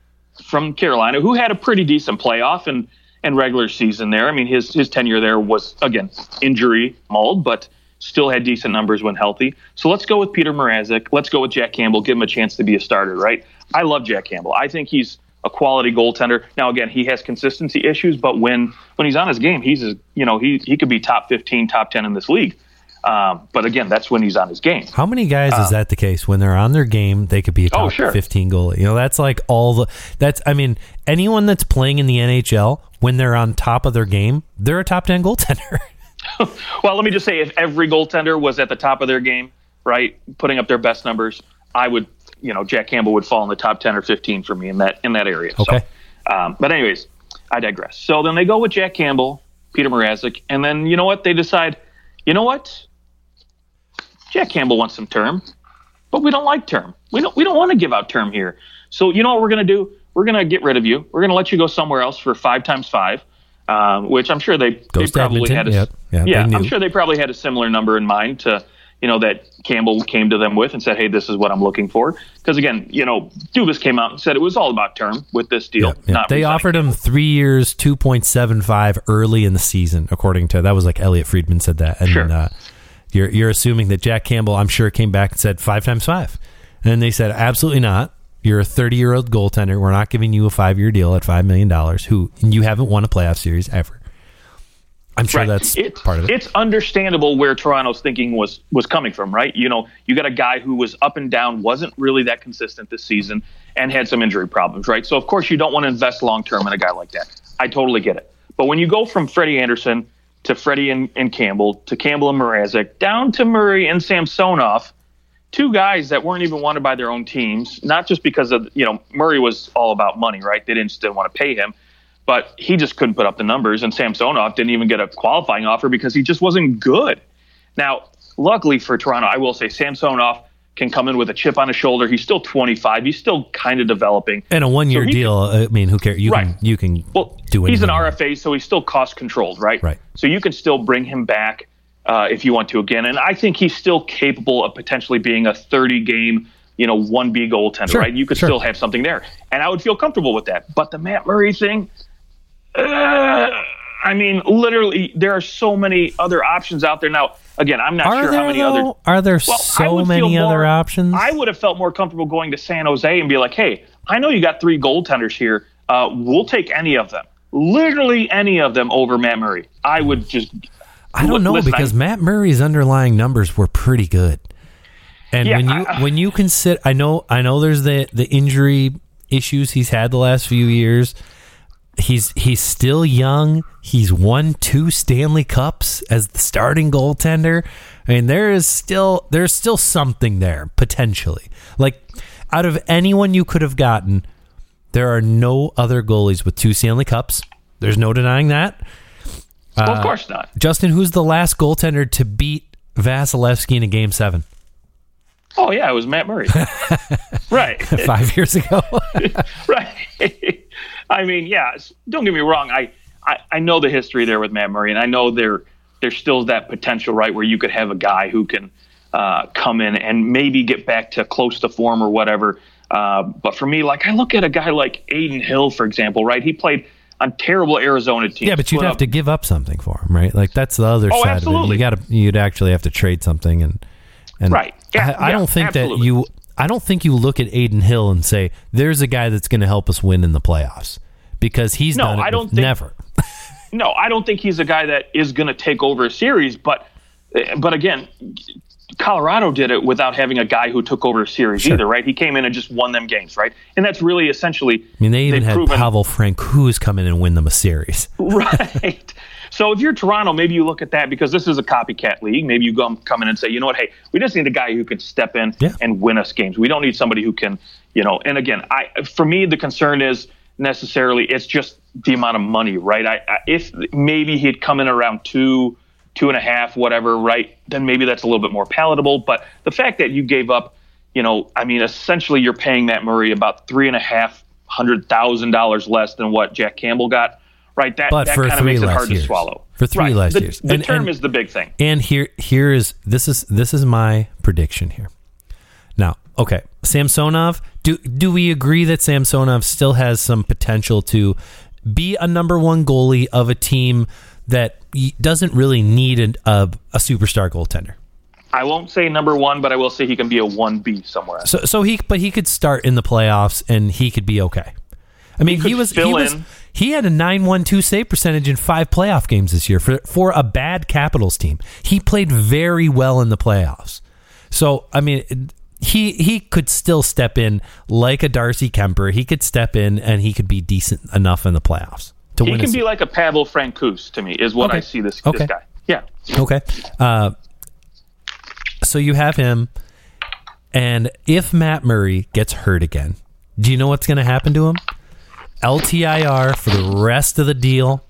from Carolina, who had a pretty decent playoff and, and regular season there. I mean, his his tenure there was again injury mauled, but still had decent numbers when healthy. So let's go with Peter Mrazek. Let's go with Jack Campbell. Give him a chance to be a starter, right? I love Jack Campbell. I think he's a quality goaltender. Now again, he has consistency issues, but when when he's on his game, he's a, you know he he could be top fifteen, top ten in this league. Um, but again, that's when he's on his game. How many guys is that the case when they're on their game? They could be a top Uh, Oh, sure. fifteen goalie. You know, that's like all the. That's I mean, anyone that's playing in the NHL when they're on top of their game, they're a top ten goaltender. Well, let me just say, if every goaltender was at the top of their game, right, putting up their best numbers, I would, you know, Jack Campbell would fall in the top ten or fifteen for me in that in that area. Okay. So, um, but anyways, I digress. So then they go with Jack Campbell, Peter Mrazek, and then you know what? They decide, you know what? Jack Campbell wants some term, but we don't like term. We don't we don't want to give out term here. So you know what we're gonna do? We're gonna get rid of you. We're gonna let you go somewhere else for five times five, um, which I'm sure they, they probably Edmonton. had. A, Yep. Yeah, yeah, I'm sure they probably had a similar number in mind to, you know, that Campbell came to them with and said, "Hey, this is what I'm looking for." Because again, you know, Dubas came out and said it was all about term with this deal. Yeah. Not They resigning. offered him three years, two point seven five early in the season, according to that was like Elliotte Friedman said that, and Sure. uh, you're you're assuming that Jack Campbell, I'm sure, came back and said five times five, and they said absolutely not. You're a 30 year old goaltender. We're not giving you a five year deal at five million dollars. Who and you haven't won a playoff series ever. I'm sure Right. that's It's- part of it. It's understandable where Toronto's thinking was was coming from, right? You know, you got a guy who was up and down, wasn't really that consistent this season, and had some injury problems, right? So of course you don't want to invest long term in a guy like that. I totally get it. But when you go from Freddie Andersen to Freddie and, and Campbell to Campbell and Mrazek down to Murray and Samsonov, two guys that weren't even wanted by their own teams, not just because of you know Murray was all about money, right? They didn't still want to pay him, but he just couldn't put up the numbers, and Samsonov didn't even get a qualifying offer because he just wasn't good. Now, luckily for Toronto, I will say Samsonov can come in with a chip on his shoulder. He's still 25. He's still kind of developing. and a one year so deal. I mean, who cares? You Right. can you can Well, do he's an. RFA, so he's still cost controlled, right? Right. So you can still bring him back uh, if you want to again, and I think he's still capable of potentially being a 30 game, you know, one B goaltender, Sure, right? You could sure. still have something there, and I would feel comfortable with that. But the Matt Murray thing, uh, I mean, literally, there are so many other options out there now. Again, I'm not Are sure there how many though? other. Are there Well, so many feel other options? I would have felt more comfortable going to San Jose and be like, "Hey, I know you got three goaltenders here. Uh, we'll take any of them, literally any of them over Matt Murray." I would just. I don't know Listen, because I- Matt Murray's underlying numbers were pretty good. And Yeah, when you I- when you consider, I know I know there's the the injury issues he's had the last few years. He's he's still young. He's won two Stanley Cups as the starting goaltender. I mean, there is still there's still something there potentially. Like out of anyone you could have gotten, there are no other goalies with two Stanley Cups. There's no denying that. Well, uh, of course not. Justin, who's the last goaltender to beat Vasilevskiy in a game seven Oh yeah, it was Matt Murray. right. five years ago? right. I mean, yeah. Don't get me wrong. I, I I know the history there with Matt Murray, and I know there there's still that potential, right, where you could have a guy who can uh, come in and maybe get back to close to form or whatever. Uh, but for me, like I look at a guy like Adin Hill, for example, right? He played on terrible Arizona teams. yeah, but you'd have up- to give up something for him, right? Like that's the other Oh, side of it. absolutely. You got to you'd actually have to trade something, and and Right. Yeah, I, I yeah, don't think absolutely. that you. I don't think you look at Adin Hill and say there's a guy that's going to help us win in the playoffs because he's No, done it I don't think- never. No, I don't think he's a guy that is going to take over a series. But but again, Colorado did it without having a guy who took over a series either, right? He came in and just won them games, right? And that's really essentially. I mean, they even had proven- Pavel Francouz come in and win them a series. right. So if you're Toronto, maybe you look at that because this is a copycat league. Maybe you come come in and say, you know what, hey, we just need a guy who can step in Yeah. and win us games. We don't need somebody who can, you know. And again, I for me the concern is necessarily it's just the amount of money, right? I, I if maybe he'd come in around two, two and a half, whatever, right? Then maybe that's a little bit more palatable. But the fact that you gave up, you know, I mean, essentially you're paying Matt Murray about three and a half hundred thousand dollars less than what Jack Campbell got. Right, that, But that for kind of three makes it hard years. to swallow. For three right. less the, years. The And- term and- is the big thing. And here here is this is this is my prediction here. Now, okay, Samsonov. Do do we agree that Samsonov still has some potential to be a number one goalie of a team that doesn't really need a, a, a superstar goaltender? I won't say number one, but I will say he can be a one B somewhere. So so he but he could start in the playoffs and he could be okay. I mean, he, could was he was in. He had a 912 save percentage in 5 playoff games this year for for a bad Capitals team. He played very well in the playoffs. So, I mean, he he could still step in like a Darcy Kuemper. He could step in and he could be decent enough in the playoffs to He win. can a be like a Pavel Francouz to me, is what Okay. I see this, Okay. this guy. Yeah. Okay. Uh, so you have him, and if Matt Murray gets hurt again, do you know what's going to happen to him? LTIR for the rest of the deal,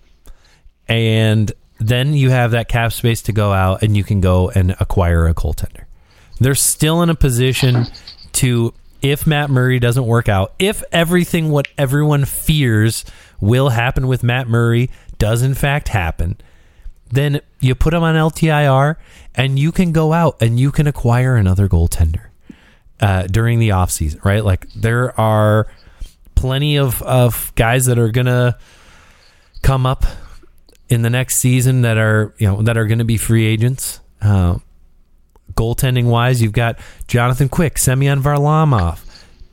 and then you have that cap space to go out, and you can go and acquire a goaltender. They're still in a position to, if Matt Murray doesn't work out, if everything what everyone fears will happen with Matt Murray does in fact happen, then you put him on LTIR and you can go out and you can acquire another goaltender uh, during the offseason, right? Like there are plenty of, of guys that are to come up in the next season that are, you know, that are to be free agents. Uh, goaltending wise, you've got Jonathan Quick, Semyon Varlamov,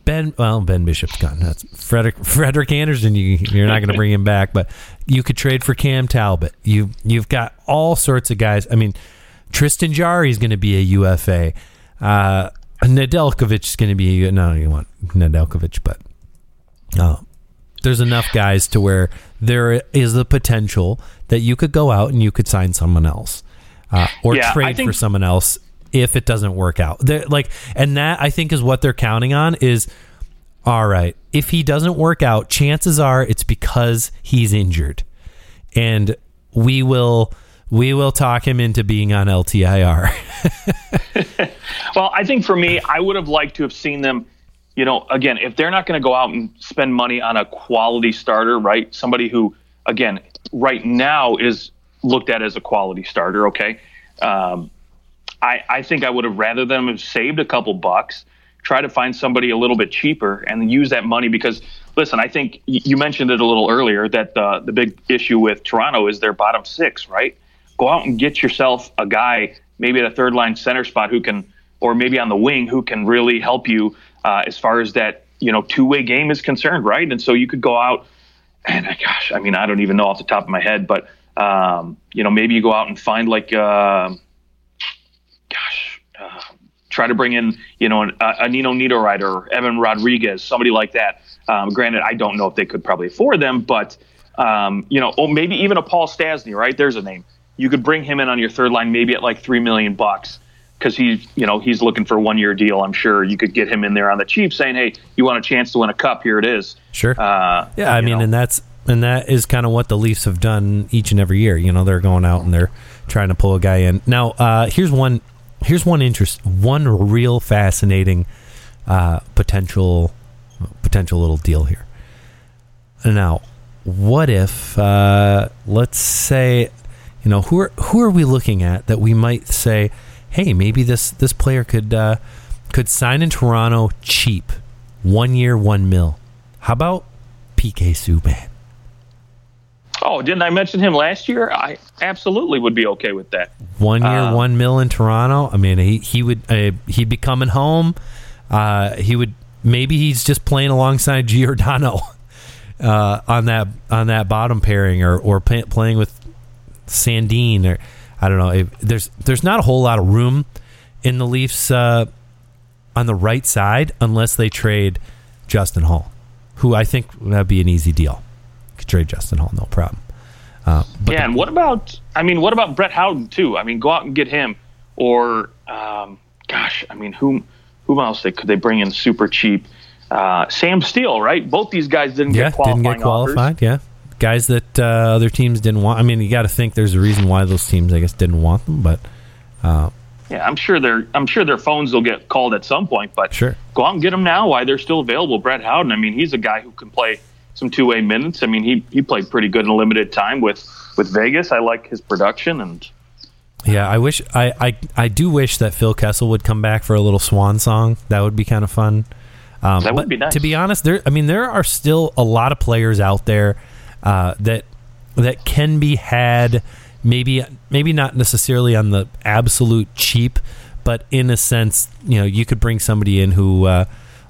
Ben. Well, Ben Bishop's gone. That's Frederick Frederik Andersen. You, you're not going to bring him back, but you could trade for Cam Talbot. You you've got all sorts of guys. I mean, Tristan Jarry is going to be a UFA. Uh, Nedeljkovic is going to be no, you want Nedeljkovic, but uh, there's enough guys to where there is the potential that you could go out and you could sign someone else uh, or Yeah, trade think- for someone else if it doesn't work out. They're, like, and that I think is what they're counting on is all right. If he doesn't work out, chances are it's because he's injured, and we will we will talk him into being on LTIR. Well, I think for me, I would have liked to have seen them. You know, again, if they're not going to go out and spend money on a quality starter, right? Somebody who, again, right now is looked at as a quality starter. Okay, um, I, I think I would have rather them have saved a couple bucks, try to find somebody a little bit cheaper, and use that money because listen, I think you mentioned it a little earlier that the the big issue with Toronto is their bottom six, right? Go out and get yourself a guy, maybe at a third line center spot who can, or maybe on the wing who can really help you uh, as far as that you know two way game is concerned, right? And so you could go out and gosh, I mean, I don't even know off the top of my head, but um, you know, maybe you go out and find like, uh, gosh, uh, try to bring in, you know, an, uh, a Nino Niederreiter Evan Rodrigues, somebody like that. Um, granted, I don't know if they could probably afford them, but um, you know, or maybe even a Paul Stastny, right? There's a name. You could bring him in on your third line, maybe at like three million bucks. Because he's, you know, he's looking for a one-year deal. I'm sure you could get him in there on the cheap, saying, "Hey, you want a chance to win a cup? Here it is." Sure. Uh, Yeah, I mean, know. and that's and that is kind of what the Leafs have done each and every year. You know, they're going out and they're trying to pull a guy in. Now, uh, here's one. Here's one interest. One real fascinating uh, potential potential little deal here. Now, what if uh, let's say, you know, who are who are we looking at that we might say, hey, maybe this this player could uh, could sign in Toronto cheap, one year, one mil. How about PK Subban? Oh, didn't I mention him last year? I absolutely would be okay with that. One year, Uh, one mil in Toronto. I mean, he he would uh, he'd be coming home. Uh, he would maybe he's just playing alongside Giordano uh, on that on that bottom pairing, or or playing with Sandin, or I don't know. If, there's there's not a whole lot of room in the Leafs uh, on the right side unless they trade Justin Holl, who I think that'd be an easy deal. Could trade Justin Holl, no problem. Uh, yeah, and what about? I mean, what about Brett Howden too? I mean, go out and get him, or um, gosh, I mean, whom whom else they, could they bring in super cheap? Uh, Sam Steel, right? Both these guys didn't yeah, get qualified. Didn't get qualified. Offers. Yeah, guys that uh, other teams didn't want. I mean, you got to think there's a reason why those teams, I guess, didn't want them. But uh, yeah, I'm sure their I'm sure their phones will get called at some point. But sure, go out and get them now while they're still available. Brett Howden. I mean, he's a guy who can play some two way minutes. I mean, he he played pretty good in a limited time with with Vegas. I like his production and. Yeah, I wish I, I I do wish that Phil Kessel would come back for a little swan song. That would be kind of fun. Um, that would be nice. To be honest, there I mean there are still a lot of players out there uh, that that can be had. Maybe maybe not necessarily on the absolute cheap, but in a sense, you know, you could bring somebody in who, uh,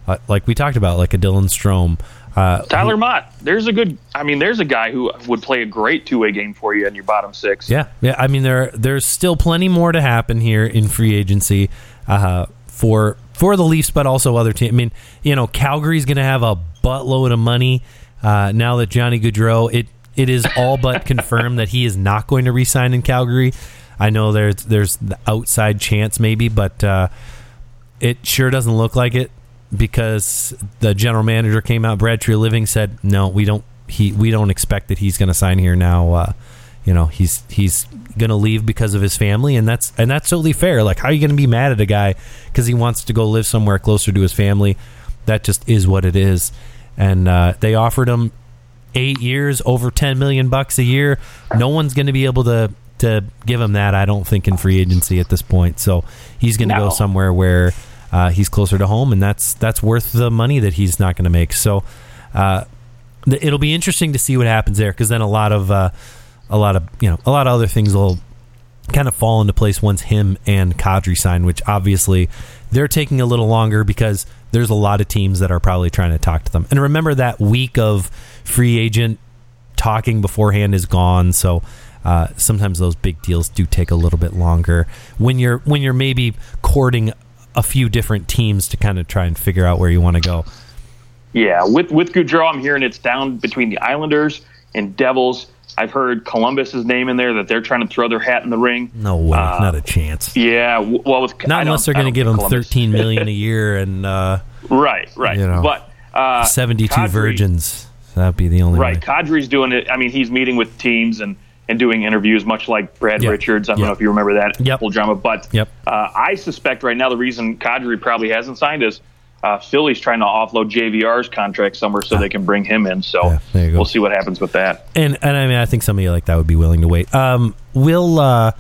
uh, like we talked about, like a Dylan Strome, uh, Tyler who, Motte, there's a good. I mean, there's a guy who would play a great two way game for you in your bottom six. Yeah, yeah. I mean, there there's still plenty more to happen here in free agency uh, for for the Leafs, but also other teams. I mean, you know, Calgary's going to have a buttload of money uh, now that Johnny Gaudreau. It it is all but confirmed that he is not going to resign in Calgary. I know there's there's the outside chance maybe, but uh, it sure doesn't look like it because the general manager came out, Brad Treliving said, "No, we don't. He we don't expect that he's going to sign here now. Uh, you know, he's he's going to leave because of his family, and that's and that's totally fair. Like, how are you going to be mad at a guy because he wants to go live somewhere closer to his family? That just is what it is. And uh, they offered him eight years, over ten million bucks a year. No one's going to be able to to give him that. I don't think in free agency at this point. So he's going to no. go somewhere where uh, he's closer to home, and that's that's worth the money that he's not going to make. So uh, th- it'll be interesting to see what happens there, because then a lot of uh, a lot of you know a lot of other things will kind of fall into place once him and Kadri sign, which obviously they're taking a little longer because there's a lot of teams that are probably trying to talk to them. And remember that week of free agent talking beforehand is gone, so. Uh, sometimes those big deals do take a little bit longer when you're when you're maybe courting a few different teams to kind of try and figure out where you want to go. Yeah, with with Gaudreau, I'm hearing it's down between the Islanders and Devils. I've heard Columbus's name in there that they're trying to throw their hat in the ring. No way, uh, not a chance. Yeah, well, with, not unless they're going to give him 13 million a year and uh, right, right. You know, but uh, 72 Kadri, virgins. That'd be the only right. Way. Kadri's doing it. I mean, he's meeting with teams and and doing interviews, much like Brad yep. Richards. I don't yep. know if you remember that yep. whole drama, but yep. uh, I suspect right now the reason Kadri probably hasn't signed is uh, Philly's trying to offload JVR's contract somewhere so they can bring him in. So yeah, we'll see what happens with that. And and I mean, I think somebody like that would be willing to wait. Um, we'll uh,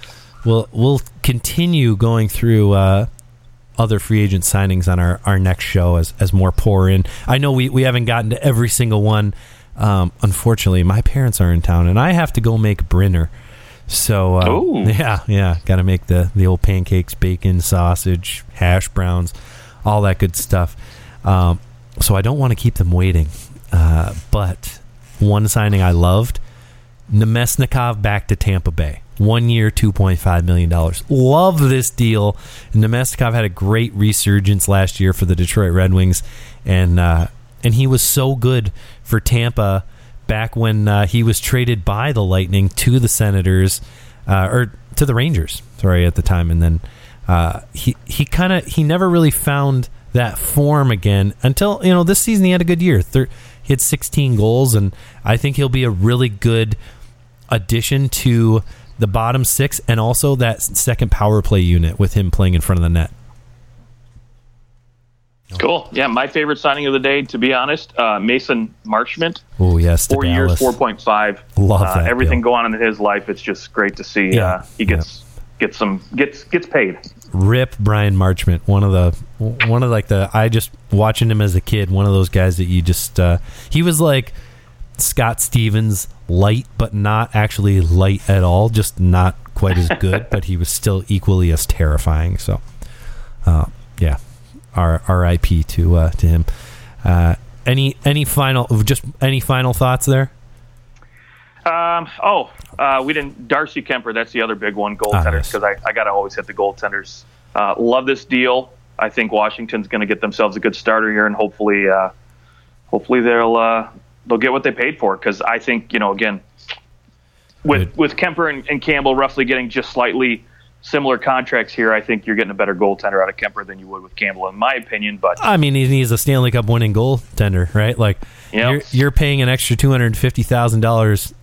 we'll we'll continue going through. Uh, other free agent signings on our, our next show as, as more pour in. I know we, we haven't gotten to every single one um, unfortunately, my parents are in town, and I have to go make Brinner. So uh, yeah, yeah, got to make the the old pancakes, bacon, sausage, hash browns, all that good stuff. Um, so I don't want to keep them waiting. Uh, but one signing I loved: Namestnikov back to Tampa Bay. One year, two point five million dollars. Love this deal. Namestnikov had a great resurgence last year for the Detroit Red Wings, and uh, and he was so good for Tampa back when uh, he was traded by the Lightning to the Senators uh, or to the Rangers. Sorry, at the time, and then uh, he he kind of he never really found that form again until you know this season he had a good year. Thir- he had 16 goals, and I think he'll be a really good addition to the bottom six and also that second power play unit with him playing in front of the net. Cool. Yeah, my favorite signing of the day, to be honest, uh, Mason Marchment. Oh yes, four years, four point five. Love uh, that. Everything deal. going on in his life, it's just great to see. Yeah. Uh, he gets. Gets some gets gets paid. Rip Bryan Marchment, one of the one of like the I just watching him as a kid, one of those guys that you just uh, he was like Scott Stevens light, but not actually light at all, just not quite as good, but he was still equally as terrifying. So, uh, yeah, our R.I.P. to uh, to him. Uh, any any final just any final thoughts there? Um, oh, uh, we didn't. Darcy Kuemper, that's the other big one, goaltenders, because Ah, yes. I, I got to always hit the goaltenders. Uh, love this deal. I think Washington's going to get themselves a good starter here, and hopefully, uh, hopefully they'll uh, they'll get what they paid for. Because I think you know, again, with Good. with Kuemper and, and Campbell roughly getting just slightly similar contracts here, I think you're getting a better goaltender out of Kuemper than you would with Campbell, in my opinion. But I mean, he's a Stanley Cup winning goaltender, right? Like Yeah. you're you're paying an extra two hundred fifty thousand dollars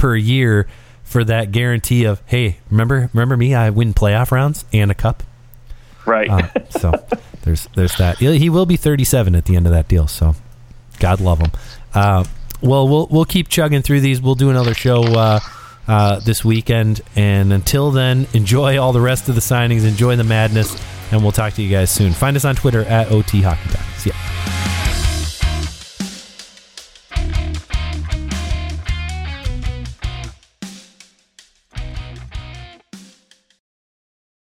per year for that guarantee of hey, remember remember me? I win playoff rounds and a cup. right, Uh, so there's there's that. He will be 37 at the end of that deal. So God love him. Uh, well, we'll we'll keep chugging through these. We'll do another show uh, uh, this weekend, and until then, enjoy all the rest of the signings. Enjoy the madness, and we'll talk to you guys soon. Find us on Twitter at OT Hockey Talk. See ya.